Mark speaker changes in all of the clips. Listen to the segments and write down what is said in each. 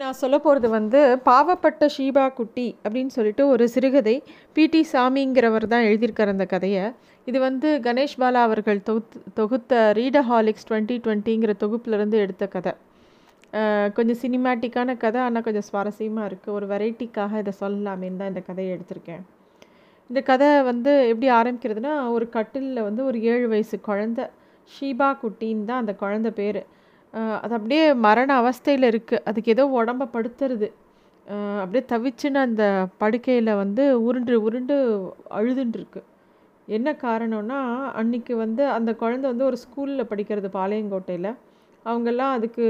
Speaker 1: நான் சொல்ல போகிறது வந்து பாவப்பட்ட ஷீபா குட்டி அப்படின்னு சொல்லிட்டு ஒரு சிறுகதை பிடி சாமிங்கிறவர் தான் எழுதியிருக்கார் அந்த கதையை. இது வந்து கணேஷ் பாலா அவர்கள் தொகுத்து தொகுத்த ரீடஹாலிக்ஸ் டுவெண்ட்டி டுவெண்ட்டிங்கிற தொகுப்புலேருந்து எடுத்த கதை. கொஞ்சம் சினிமேட்டிக்கான கதை ஆனால் கொஞ்சம் சுவாரஸ்யமாக இருக்குது ஒரு வெரைட்டிக்காக இதை சொல்லலாமேன்னு தான் இந்த கதையை எடுத்திருக்கேன். இந்த கதை வந்து எப்படி ஆரம்பிக்கிறதுனா ஒரு கட்டிலில் வந்து ஒரு ஏழு வயசு குழந்த ஷீபா குட்டின்னு தான் அந்த குழந்த பேர். அது அப்படியே மரண அவஸ்தையில் இருக்குது அதுக்கு ஏதோ உடம்ப படுத்துறது. அப்படியே தவிச்சுன்னு அந்த படுக்கையில் வந்து உருண்டு உருண்டு அழுதுன்ட்ருக்கு. என்ன காரணம்னா அன்னைக்கு வந்து அந்த குழந்தை வந்து ஒரு ஸ்கூலில் படிக்கிறது பாளையங்கோட்டையில். அவங்கெல்லாம் அதுக்கு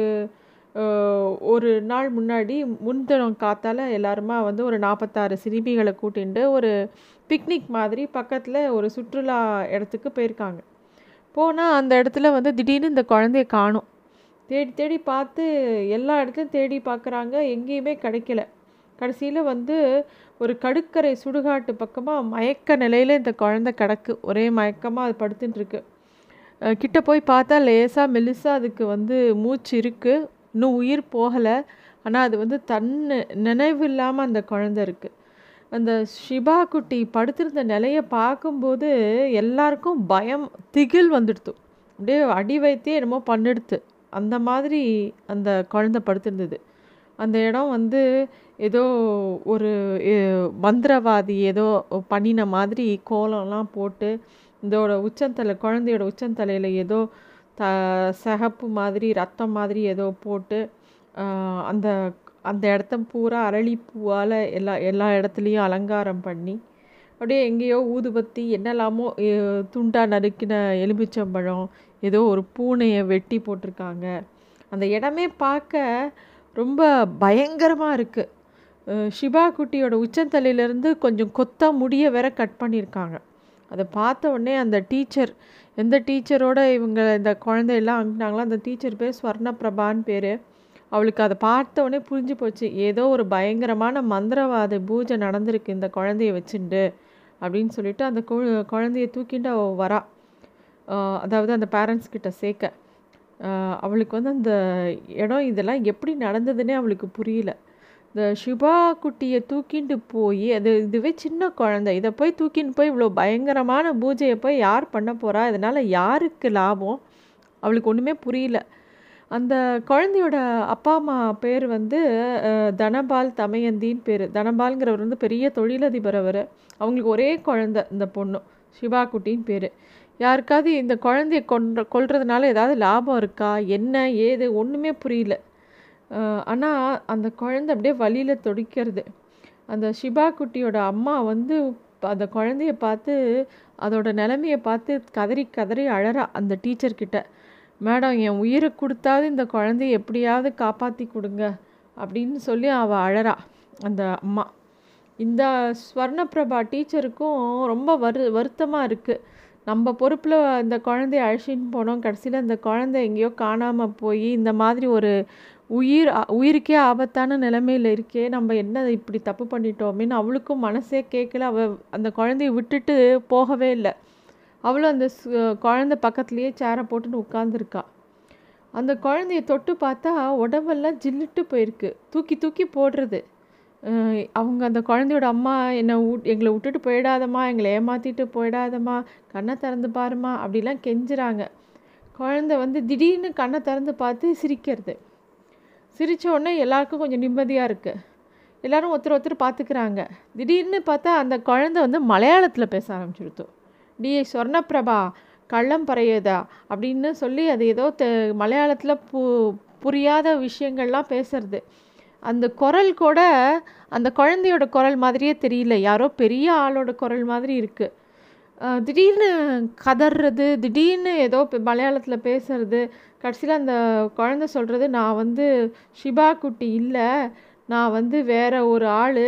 Speaker 1: ஒரு நாள் முன்னாடி முன்தினம் காத்தால் எல்லாருமா வந்து ஒரு நாற்பத்தாறு சிறுமிகளை கூட்டிகிட்டு ஒரு பிக்னிக் மாதிரி பக்கத்தில் ஒரு சுற்றுலா இடத்துக்கு போயிருக்காங்க. போனால் அந்த இடத்துல வந்து திடீர்னு இந்த குழந்தைய காணும். தேடி தேடி பார்த்து எல்லா இடத்துலையும் தேடி பார்க்குறாங்க. எங்கேயுமே கிடைக்கல. கடைசியில் வந்து ஒரு கடுக்கரை சுடுகாட்டு பக்கமாக மயக்க நிலையில் இந்த குழந்தை கிடக்கு. ஒரே மயக்கமாக அது படுத்துட்டுருக்கு கிட்ட போய் பார்த்தா லேசாக மெலிசாக அதுக்கு வந்து மூச்சு இருக்குது இன்னும் உயிர் போகலை. ஆனால் அது வந்து தன் நினைவு இல்லாமல் அந்த குழந்தை இருக்குது அந்த ஷிபா குட்டி படுத்திருந்த நிலையை பார்க்கும்போது எல்லாருக்கும் பயம் திகில் வந்துடுத்து. அப்படியே அடி வைத்தே என்னமோ பண்ணிடுத்து. அந்த மாதிரி அந்த குழந்த படுத்திருந்தது. அந்த இடம் வந்து ஏதோ ஒரு மந்திரவாதி ஏதோ பண்ணின மாதிரி கோலம்லாம் போட்டு இதோட உச்சந்தலை குழந்தையோட உச்சந்தலையில் ஏதோ த சிகப்பு மாதிரி ரத்தம் மாதிரி ஏதோ போட்டு அந்த அந்த இடத்த பூரா அரளிப்பூவால் எல்லா எல்லா இடத்துலையும் அலங்காரம் பண்ணி அப்படியே எங்கேயோ ஊதுபத்தி என்னெல்லாமோ துண்டாக நறுக்கின எலுமிச்சம்பழம் ஏதோ ஒரு பூனையை வெட்டி போட்டிருக்காங்க. அந்த இடமே பார்க்க ரொம்ப பயங்கரமாக இருக்குது ஷிபா குட்டியோட உச்சந்தலையிலேருந்து கொஞ்சம் கொத்தா முடிய வேற கட் பண்ணியிருக்காங்க. அதை பார்த்த உடனே அந்த டீச்சர் எந்த டீச்சரோட இவங்க இந்த குழந்தையெல்லாம் அனுப்பினாங்களோ அந்த டீச்சர் பேர் ஸ்வர்ணபிரபான்னு பேர். அவளுக்கு அதை பார்த்த உடனே புரிஞ்சு போச்சு ஏதோ ஒரு பயங்கரமான மந்திரவாத பூஜை நடந்திருக்கு இந்த குழந்தைய வச்சுண்டு அப்படின்னு சொல்லிட்டு அந்த குழந்தைய தூக்கிட்டு அவள் வரா. அதாவது அந்த பேரண்ட்ஸ் கிட்ட சேர்க்க. அவளுக்கு வந்து அந்த இடம் இதெல்லாம் எப்படி நடந்ததுன்னே அவளுக்கு புரியல. இந்த ஷிபா குட்டியை தூக்கிட்டு போய் அது இதுவே சின்ன குழந்தை. இதை போய் தூக்கின்னு போய் இவ்வளோ பயங்கரமான பூஜையை போய் யார் பண்ண போகிறா இதனால் யாருக்கு லாபம்? அவளுக்கு ஒன்றுமே புரியல. அந்த குழந்தையோட அப்பா அம்மா பேர் வந்து தனபால் தமயந்தின்னு பேர். தனபால்ங்கிறவர் வந்து பெரிய தொழிலதிபர் அவர். அவங்களுக்கு ஒரே குழந்தை இந்த பொண்ணு. சிவா குட்டின்னு பேர். யாருக்காவது இந்த குழந்தைய கொன்ற கொள்றதுனால ஏதாவது லாபம் இருக்கா? என்ன? ஏது? ஒன்றுமே புரியல. ஆனால் அந்த குழந்தை அப்படியே வழியில் துடிக்கிறது. அந்த ஷிபா குட்டியோட அம்மா வந்து அந்த குழந்தைய பார்த்து அதோட நிலமையை பார்த்து கதறி கதறி அழறா அந்த டீச்சர்கிட்ட மேடம் என் உயிரை கொடுத்தாவது இந்த குழந்தைய எப்படியாவது காப்பாற்றி கொடுங்க அப்படின்னு சொல்லி அவள் அழறா அந்த அம்மா. இந்த ஸ்வர்ணபிரபா டீச்சருக்கும் ரொம்ப வரு வருத்தமாக இருக்குது நம்ம பொறுப்பில் இந்த குழந்தைய அழைச்சின்னு போனோம். கடைசியில் இந்த குழந்தை எங்கேயோ காணாமல் போய் இந்த மாதிரி ஒரு உயிர் உயிருக்கே ஆபத்தான நிலைமையில் இருக்கே நம்ம என்ன இப்படி தப்பு பண்ணிட்டோமேன்னு அவளுக்கும் மனசே கேட்கல. அவள் அந்த குழந்தைய விட்டுட்டு போகவே இல்லை. அவளும் அந்த குழந்தை பக்கத்துலேயே சேரை போட்டுன்னு உட்காந்துருக்கா அந்த குழந்தைய தொட்டு பார்த்தா உடம்பெல்லாம் ஜில்லுட்டு போயிருக்கு. தூக்கி தூக்கி போடுறது. அவங்க அந்த குழந்தையோட அம்மா என்னை விட் எங்களை விட்டுட்டு போயிடாதம்மா எங்களை ஏமாற்றிட்டு போயிடாதம்மா கண்ணை திறந்து பாரும்மா அப்படிலாம் கெஞ்சுறாங்க. குழந்தை வந்து திடீர்னு கண்ணை திறந்து பார்த்து சிரிக்கிறது. சிரித்த உடனே எல்லாருக்கும் கொஞ்சம் நிம்மதியாக இருக்குது எல்லோரும் ஒருத்தர் ஒருத்தர் பார்த்துக்கிறாங்க. திடீர்னு பார்த்தா அந்த குழந்தை வந்து மலையாளத்தில் பேச ஆரம்பிச்சிருத்தோம் டி சொர்ணப்பிரபா கள்ளம் பறையுதா? அப்படின்னு சொல்லி அது ஏதோ தெ மலையாளத்தில் பு புரியாத விஷயங்கள்லாம் பேசுறது. அந்த குரல் கூட அந்த குழந்தையோட குரல் மாதிரியே தெரியல. யாரோ பெரிய ஆளோட குரல் மாதிரி இருக்குது திடீர்னு கதறது திடீர்னு ஏதோ மலையாளத்தில் பேசுறது கடைசியில் அந்த குழந்தை சொல்கிறது நான் வந்து ஷிபா குட்டி இல்லை நான் வந்து வேற ஒரு ஆள்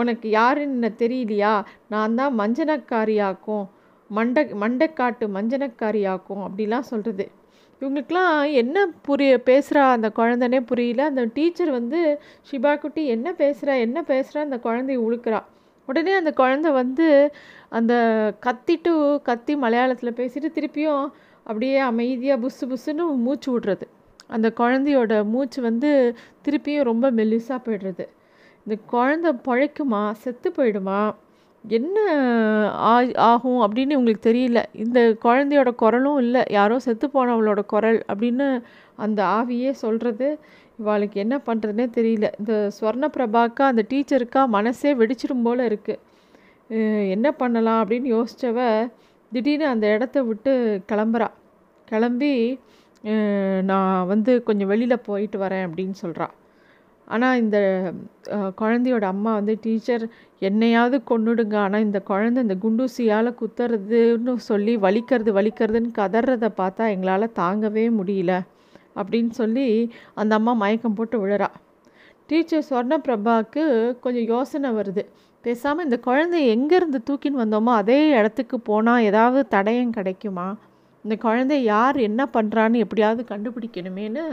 Speaker 1: உனக்கு யாருன்னு தெரியலையா? நான் தான் மஞ்சனக்காரியாக்கும் மண்ட மண்டைக்காட்டு மஞ்சனக்காரியாக்கும் அப்படிலாம் சொல்கிறது இவங்களுக்கெலாம் என்ன புரிய பேசுகிறா அந்த குழந்தனே புரியல. அந்த டீச்சர் வந்து ஷிபா குட்டி என்ன பேசுகிறா என்ன பேசுகிறா அந்த குழந்தைய உழுக்கிறா. உடனே அந்த குழந்தை வந்து அந்த கத்திட்டு கத்தி மலையாளத்தில் பேசிட்டு திருப்பியும் அப்படியே அமைதியாக புஸ்ஸு புஸ்ஸுன்னு மூச்சு விடுறது. அந்த குழந்தையோட மூச்சு வந்து திருப்பியும் ரொம்ப மெல்லிசாக போய்டுறது. இந்த குழந்த பழைக்குமா? செத்து போயிடுமா? என்ன ஆகும் அப்படின்னு உங்களுக்கு தெரியல. இந்த குழந்தையோட குரலும் இல்லை. யாரோ செத்து போனவளோட குரல் அப்படின்னு அந்த ஆவியே சொல்கிறது இவாளுக்கு என்ன பண்ணுறதுனே தெரியல. இந்த ஸ்வர்ண பிரபாக்கா அந்த டீச்சருக்கா மனசே வெடிச்சிடும் போல் இருக்குது என்ன பண்ணலாம் அப்படின்னு யோசித்தவ திடீர்னு அந்த இடத்த விட்டு கிளம்புறா. கிளம்பி நான் வந்து கொஞ்சம் வெளியில் போயிட்டு வரேன் அப்படின்னு சொல்கிறாள் ஆனால் இந்த குழந்தையோட அம்மா வந்து டீச்சர் என்னையாவது கொண்டுடுங்க ஆனால் இந்த குழந்தை இந்த குண்டூசியால் குத்துறதுன்னு சொல்லி வலிக்கிறது வலிக்கிறதுன்னு கதறதை பார்த்தா எங்களால் தாங்கவே முடியல. அப்படின்னு சொல்லி அந்த அம்மா மயக்கம் போட்டு விழுறா. டீச்சர் சொர்ண பிரபாவுக்கு கொஞ்சம் யோசனை வருது. பேசாமல் இந்த குழந்தைய எங்கேருந்து தூக்கின்னு வந்தோமோ அதே இடத்துக்கு போனால் ஏதாவது தடயம் கிடைக்குமா? இந்த குழந்தை யார் என்ன பண்ணுறான்னு எப்படியாவது கண்டுபிடிக்கணுமேனு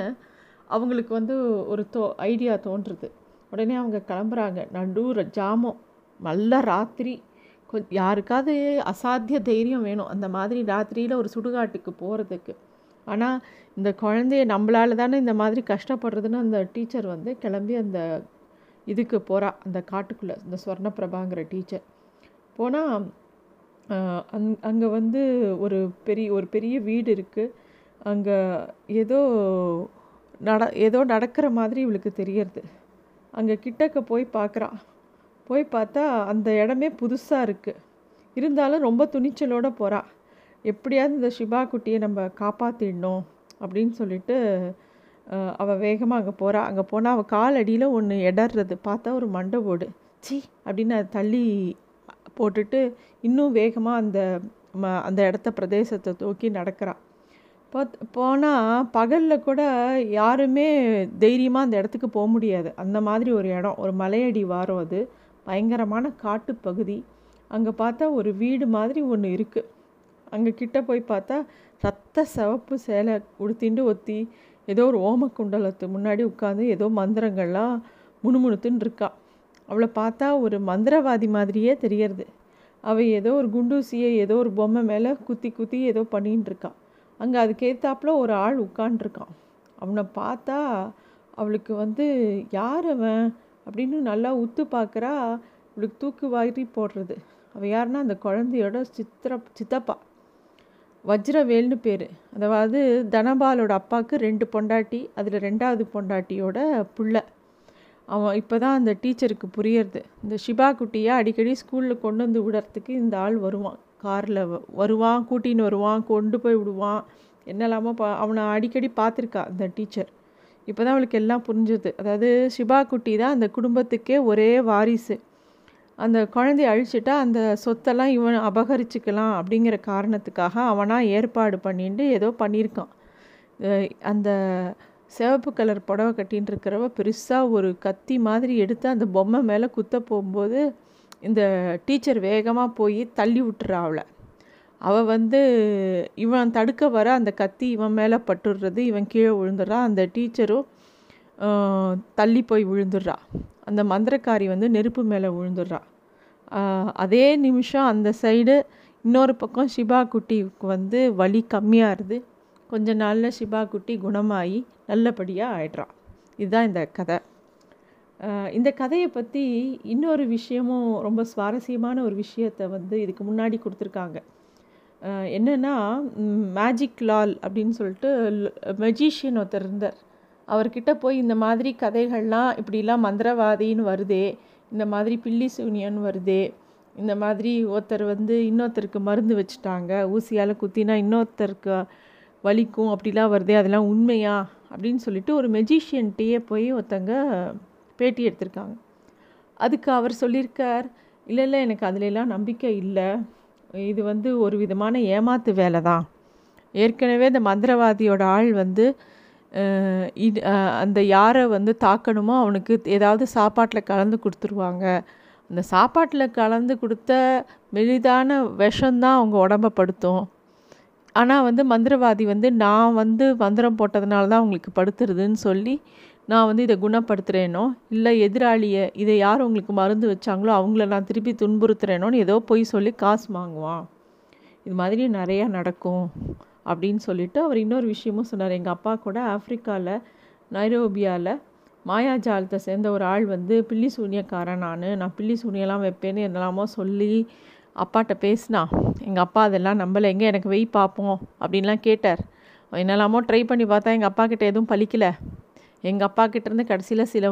Speaker 1: அவங்களுக்கு வந்து ஒரு தோ ஐடியா தோன்றுறது உடனே அவங்க கிளம்புறாங்க. நடுற ஜாமம். நல்ல ராத்திரி. யாருக்காவது அசாத்திய தைரியம் வேணும். அந்த மாதிரி ராத்திரியில் ஒரு சுடுகாட்டுக்கு போகிறதுக்கு ஆனால் இந்த குழந்தைய நம்மளால தானே இந்த மாதிரி கஷ்டப்படுறதுன்னு அந்த டீச்சர் வந்து கிளம்பி அந்த இதுக்கு போகிறா அந்த காட்டுக்குள்ளே இந்த ஸ்வர்ணபிரபாங்கிற டீச்சர். போனால் அங் அங்கே வந்து ஒரு பெரிய ஒரு பெரிய வீடு இருக்குது அங்கே ஏதோ நட ஏதோ நடக்கிற மாதிரி இவளுக்கு தெரியறது. அங்கே கிட்டக்க போய் பார்க்குறா போய் பார்த்தா அந்த இடமே புதுசாக இருக்குது இருந்தாலும் ரொம்ப துணிச்சலோடு போகிறா எப்படியாவது இந்த சிபா குட்டியை நம்ம காப்பாற்றிடணும் அப்படின்னு சொல்லிட்டு அவள் வேகமாக அங்கே போகிறா அங்கே போனால் அவள் கால் அடியில் ஒன்று இடர்றது பார்த்தா ஒரு மண்டை ஓடு. சி அப்படின்னு அதை தள்ளி போட்டுட்டு இன்னும் வேகமாக அந்த ம அந்த இடத்த பிரதேசத்தை தூக்கி நடக்கிறாள் பத் போனால் பகலில் கூட யாருமே தைரியமாக அந்த இடத்துக்கு போக முடியாது. அந்த மாதிரி ஒரு இடம். ஒரு மலையடி வாரம் அது. பயங்கரமான காட்டு பகுதி. அங்கே பார்த்தா ஒரு வீடு மாதிரி ஒன்று இருக்குது அங்கே கிட்ட போய் பார்த்தா ரத்த சிவப்பு சேலை உடுத்திண்டு ஒத்தி ஏதோ ஒரு ஓமக்குண்டலத்து முன்னாடி உட்காந்து ஏதோ மந்திரங்கள்லாம் முணுமுணுத்துன்னு இருக்கா. அவளை பார்த்தா ஒரு மந்திரவாதி மாதிரியே தெரியறது. அவள் ஏதோ ஒரு குண்டூசியை ஏதோ ஒரு பொம்மை மேலே குத்தி குத்தி ஏதோ பண்ணின்னு இருக்கான் அங்கே அதுக்கேற்றாப்புல ஒரு ஆள் உட்காண்ட்ருக்கான் அவனை பார்த்தா அவளுக்கு வந்து யார் அவன்? அப்படின்னு நல்லா உத்து பார்க்குறா அவளுக்கு தூக்கு வாரி போடுறது. அவள் யாருன்னா அந்த குழந்தையோட சித்திர சித்தப்பா. வஜ்ரவேல்னு பேர். அதாவது தனபாலோட அப்பாவுக்கு ரெண்டு பொண்டாட்டி அதில் ரெண்டாவது பொண்டாட்டியோட புள்ள. அவன் இப்போ தான் அந்த டீச்சருக்கு புரியறது. இந்த ஷிபா குட்டியை அடிக்கடி ஸ்கூலில் கொண்டு வந்து விடுறதுக்கு இந்த ஆள் வருவான். காரில் வருவான் கூட்டின்னு வருவான் கொண்டு போய் விடுவான். என்னெல்லாமோ பா அவனை அடிக்கடி பார்த்துருக்கா அந்த டீச்சர். இப்போ தான் அவளுக்கு எல்லாம் புரிஞ்சுது. அதாவது ஷிபா குட்டி தான் அந்த குடும்பத்துக்கே ஒரே வாரிசு. அந்த குழந்தைய அழிச்சிட்டா அந்த சொத்தெல்லாம் இவன் அபகரிச்சுக்கலாம் அப்படிங்கிற காரணத்துக்காக அவனாக ஏற்பாடு பண்ணிட்டு ஏதோ பண்ணியிருக்கான். அந்த சிவப்பு கலர் புடவை கட்டின்னு இருக்கிறவ பெருசாக ஒரு கத்தி மாதிரி எடுத்து அந்த பொம்மை மேலே குத்த போகும்போது இந்த டீச்சர் வேகமாக போய் தள்ளி விட்டுறா அவளை. அவள் வந்து இவன் தடுக்க வர அந்த கத்தி இவன் மேலே பட்டுடுறது இவன் கீழே விழுந்துடுறா அந்த டீச்சரும் தள்ளி போய் விழுந்துடுறா அந்த மந்திரக்காரி வந்து நெருப்பு மேலே விழுந்துடுறா அதே நிமிஷம் அந்த சைடு இன்னொரு பக்கம் ஷிபா குட்டிக்கு வந்து வலி கம்மியாக இருது. கொஞ்ச நாளில் ஷிபா குட்டி குணமாகி நல்லபடியாக ஆயிடுறான் இதுதான் இந்த கதை. இந்த கதையை பற்றி இன்னொரு விஷயமும் ரொம்ப சுவாரஸ்யமான ஒரு விஷயத்தை வந்து இதுக்கு முன்னாடி கொடுத்துருக்காங்க. என்னென்னா மேஜிக் லால் அப்படின்னு சொல்லிட்டு மெஜிஷியன் ஒருத்தர் இருந்தார். அவர்கிட்ட போய் இந்த மாதிரி கதைகள்லாம் இப்படிலாம் மந்திரவாதின்னு வருதே இந்த மாதிரி பில்லி சூனியன் வருதே இந்த மாதிரி ஒருத்தர் வந்து இன்னொருத்தருக்கு மருந்து வச்சுட்டாங்க ஊசியால் குத்தினா இன்னொருத்தருக்கு வலிக்கும் அப்படிலாம் வருதே அதெல்லாம் உண்மையா அப்படின்னு சொல்லிட்டு ஒரு மெஜிஷியன்கிட்டயே போய் ஒருத்தங்க பேட்டி எடுத்திருக்காங்க. அதுக்கு அவர் சொல்லியிருக்கார் இல்லை இல்லை எனக்கு அதிலெல்லாம் நம்பிக்கை இல்லை. இது வந்து ஒரு விதமான ஏமாத்து வேலை தான். ஏற்கனவே இந்த மந்திரவாதியோட ஆள் வந்து அந்த யாரை வந்து தாக்கணுமோ அவனுக்கு ஏதாவது சாப்பாட்டில் கலந்து கொடுத்துருவாங்க. அந்த சாப்பாட்டில் கலந்து கொடுத்த மெலிதான விஷம்தான் அவங்க உடம்ப படுத்தும். ஆனால் வந்து மந்திரவாதி வந்து நான் வந்து மந்திரம் போட்டதுனால தான் அவங்களுக்கு படுத்துறதுன்னு சொல்லி நான் வந்து இதை குணப்படுத்துகிறேனோ இல்லை எதிராளியை இதை யார் உங்களுக்கு மருந்து வச்சாங்களோ அவங்கள நான் திருப்பி துன்புறுத்துறேனோன்னு ஏதோ போய் சொல்லி காசு வாங்குவான். இது மாதிரி நிறையா நடக்கும் அப்படின்னு சொல்லிட்டு அவர் இன்னொரு விஷயமும் சொன்னார். எங்கள் அப்பா கூட ஆஃப்ரிக்காவில் நைரோபியாவில் மாயாஜாலத்தை சேர்ந்த ஒரு ஆள் வந்து பில்லி சூனியக்காரன் நான். நான் பில்லி சூனியெல்லாம் வைப்பேன்னு என்னெல்லாமோ சொல்லி அப்பாட்ட பேசினா எங்கள் அப்பா அதெல்லாம் நம்பலை. எங்கே எனக்கு வெய் பார்ப்போம் அப்படின்லாம் கேட்டார். என்னெல்லாமோ ட்ரை பண்ணி பார்த்தா எங்கள் அப்பா கிட்ட எதுவும் பலிக்கலை. எங்கள் அப்பா கிட்டேருந்து கடைசியில் சில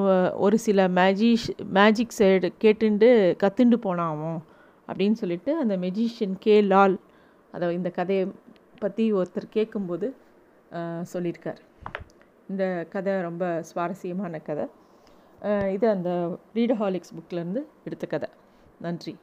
Speaker 1: ஒரு சில மேஜிஷ் மேஜிக் சைடு கேட்டுண்டு கற்றுண்டு போனாவும் அப்படின்னு சொல்லிட்டு அந்த மெஜிஷியன் கே லால் அதை இந்த கதையை பற்றி ஒருத்தர் கேட்கும்போது சொல்லியிருக்கார். இந்த கதை ரொம்ப சுவாரஸ்யமான கதை. இது அந்த ரீடஹாலிக்ஸ் புக்கிலேருந்து எடுத்த கதை. நன்றி.